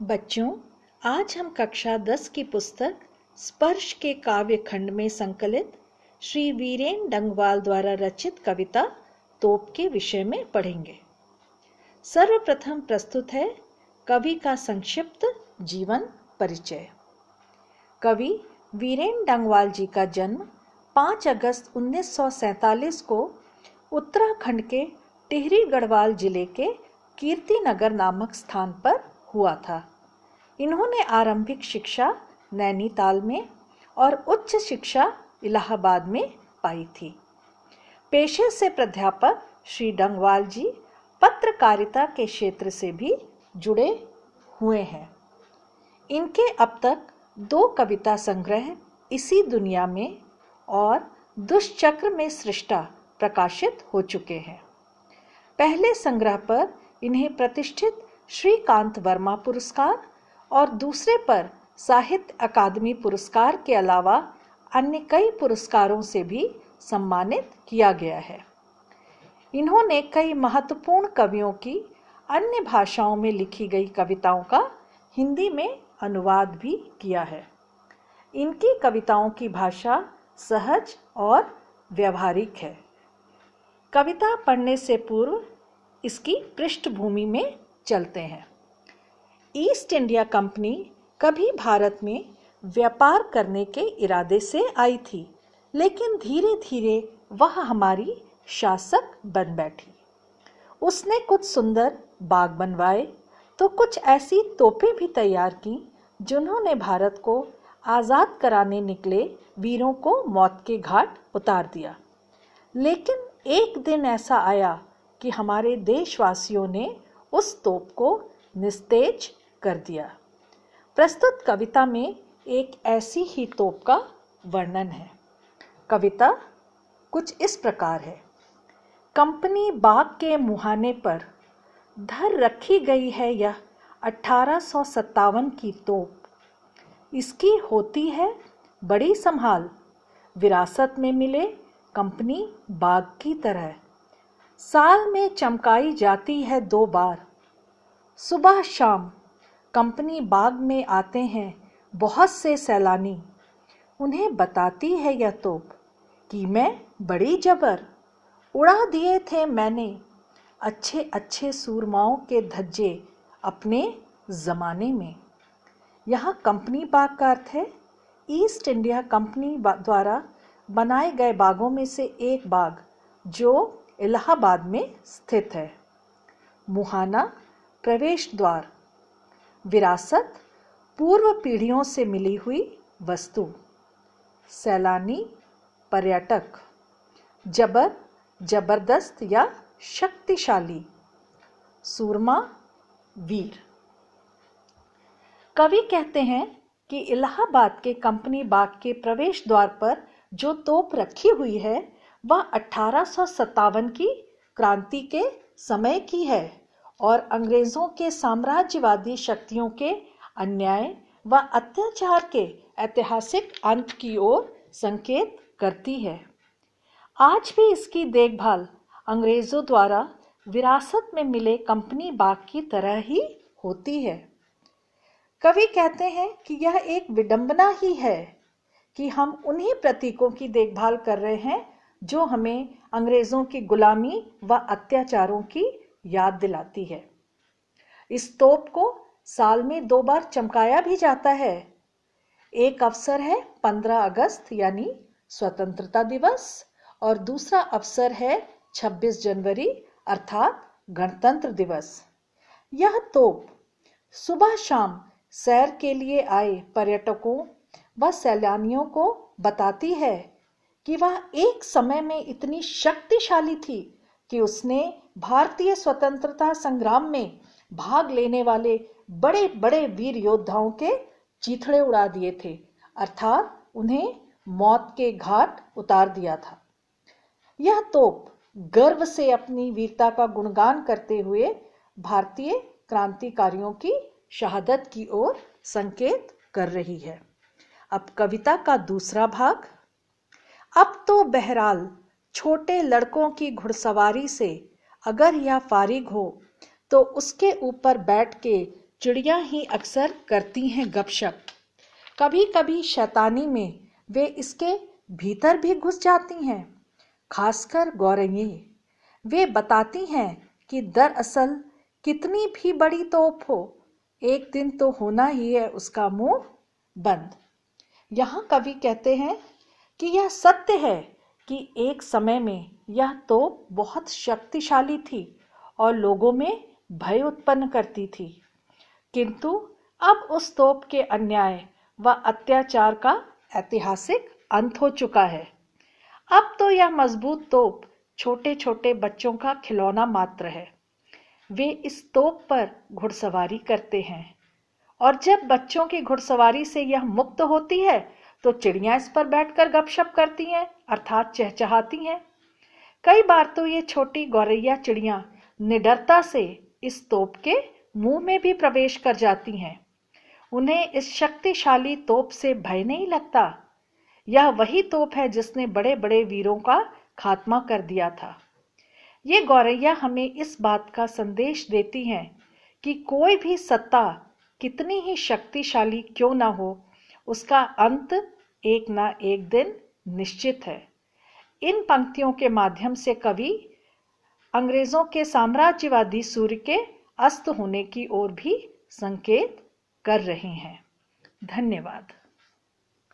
बच्चों, आज हम कक्षा दस की पुस्तक स्पर्श के काव्य खंड में संकलित श्री वीरेन डंगवाल द्वारा रचित कविता तोप के विषय में पढ़ेंगे। सर्वप्रथम प्रस्तुत है कवि का संक्षिप्त जीवन परिचय। कवि वीरेन डंगवाल जी का जन्म 5 अगस्त 1947 को उत्तराखंड के टिहरी गढ़वाल ज़िले के कीर्ति नगर नामक स्थान पर हुआ था। इन्होंने आरंभिक शिक्षा नैनीताल में और उच्च शिक्षा इलाहाबाद में पाई थी। पेशे से प्राध्यापक श्री डंगवाल जी पत्रकारिता के क्षेत्र से भी जुड़े हुए हैं। इनके अब तक दो कविता संग्रह इसी दुनिया में और दुष्चक्र में सृष्टा प्रकाशित हो चुके हैं। पहले संग्रह पर इन्हें प्रतिष्ठित श्रीकांत वर्मा पुरस्कार और दूसरे पर साहित्य अकादमी पुरस्कार के अलावा अन्य कई पुरस्कारों से भी सम्मानित किया गया है। इन्होंने कई महत्वपूर्ण कवियों की अन्य भाषाओं में लिखी गई कविताओं का हिंदी में अनुवाद भी किया है। इनकी कविताओं की भाषा सहज और व्यवहारिक है। कविता पढ़ने से पूर्व इसकी पृष्ठभूमि में चलते हैं। ईस्ट इंडिया कंपनी कभी भारत में व्यापार करने के इरादे से आई थी, लेकिन धीरे धीरे वह हमारी शासक बन बैठी। उसने कुछ सुंदर बाग बनवाए तो कुछ ऐसी तोपें भी तैयार की, जिन्होंने भारत को आज़ाद कराने निकले वीरों को मौत के घाट उतार दिया। लेकिन एक दिन ऐसा आया कि हमारे देशवासियों ने उस तोप को निस्तेज कर दिया। प्रस्तुत कविता में एक ऐसी ही तोप का वर्णन है। कविता कुछ इस प्रकार है। कंपनी बाग के मुहाने पर धर रखी गई है यह अठारह की तोप। इसकी होती है बड़ी संभाल। विरासत में मिले कंपनी बाग की तरह। साल में चमकाई जाती है दो बार। सुबह शाम, कंपनी बाग में आते हैं बहुत से सैलानी। उन्हें बताती है यह तोप कि मैं बड़ी जबर, उड़ा दिए थे मैंने अच्छे अच्छे सूरमाओं के धज्जे अपने ज़माने में। यहाँ कंपनी बाग का अर्थ है, ईस्ट इंडिया कंपनी द्वारा बनाए गए बागों में से एक बाग, जो इलाहाबाद में स्थित है। मुहाना प्रवेश द्वार। विरासत पूर्व पीढ़ियों से मिली हुई वस्तु। सैलानी पर्यटक। जबर, ज़बरदस्त या शक्तिशाली। सूरमा, वीर। कवि कहते हैं कि इलाहाबाद के कंपनी बाग के प्रवेश द्वार पर जो तोप रखी हुई है वह अठारह की क्रांति के समय की है और अंग्रेज़ों के साम्राज्यवादी शक्तियों के अन्याय व अत्याचार के ऐतिहासिक अंत की ओर संकेत करती है। आज भी इसकी देखभाल अंग्रेज़ों द्वारा विरासत में मिले कंपनी बाग की तरह ही होती है। कवि कहते हैं कि यह एक विडंबना ही है कि हम उन्हीं प्रतीकों की देखभाल कर रहे हैं जो हमें अंग्रेज़ों की गुलामी व अत्याचारों की याद दिलाती है। इस तोप को साल में दो बार चमकाया भी जाता है। एक अवसर है 15 अगस्त, यानी स्वतंत्रता दिवस, और दूसरा अवसर है 26 जनवरी, अर्थात गणतंत्र दिवस। यह तोप सुबह शाम सैर के लिए आए पर्यटकों व सैलानियों को बताती है कि वह एक समय में इतनी शक्तिशाली थी कि उसने भारतीय स्वतंत्रता संग्राम में भाग लेने वाले बड़े बड़े वीर योद्धाओं के चीथड़े उड़ा दिए थे, अर्थात उन्हें मौत के घाट उतार दिया था। यह तोप गर्व से अपनी वीरता का गुणगान करते हुए भारतीय क्रांतिकारियों की शहादत की ओर संकेत कर रही है। अब कविता का दूसरा भाग अब तो बहरहाल, छोटे लड़कों की घुड़सवारी से अगर यह फारिग हो तो उसके ऊपर बैठ के चिड़िया ही अक्सर करती हैं गपशप। कभी कभी शैतानी में वे इसके भीतर भी घुस जाती हैं, खासकर गौरैये। वे बताती हैं कि दरअसल कितनी भी बड़ी तोप हो, एक दिन तो होना ही है उसका मुँह बंद। यहाँ कवि कहते हैं कि यह सत्य है कि एक समय में यह तोप बहुत शक्तिशाली थी और लोगों में भय उत्पन्न करती थी। किंतु अब उस तोप के अन्याय व अत्याचार का ऐतिहासिक अंत हो चुका है। अब तो यह मज़बूत तोप छोटे छोटे बच्चों का खिलौना मात्र है। वे इस तोप पर घुड़सवारी करते हैं और जब बच्चों की घुड़सवारी से यह मुक्त होती है तो चिड़िया इस पर बैठकर गपशप करती हैं, अर्थात चहचहाती हैं। कई बार तो ये छोटी गौरैया चिड़िया निडरता से इस तोप के मुँह में भी प्रवेश कर जाती हैं। उन्हें इस शक्तिशाली तोप से भय नहीं लगता। यह वही तोप है जिसने बड़े बड़े वीरों का खात्मा कर दिया था। ये गौरैया हमें इस बात का संदेश देती हैं कि कोई भी सत्ता कितनी ही शक्तिशाली क्यों ना हो, उसका अंत एक ना एक दिन निश्चित है। इन पंक्तियों के माध्यम से कवि अंग्रेज़ों के साम्राज्यवादी सूर्य के अस्त होने की ओर भी संकेत कर रहे हैं। धन्यवाद।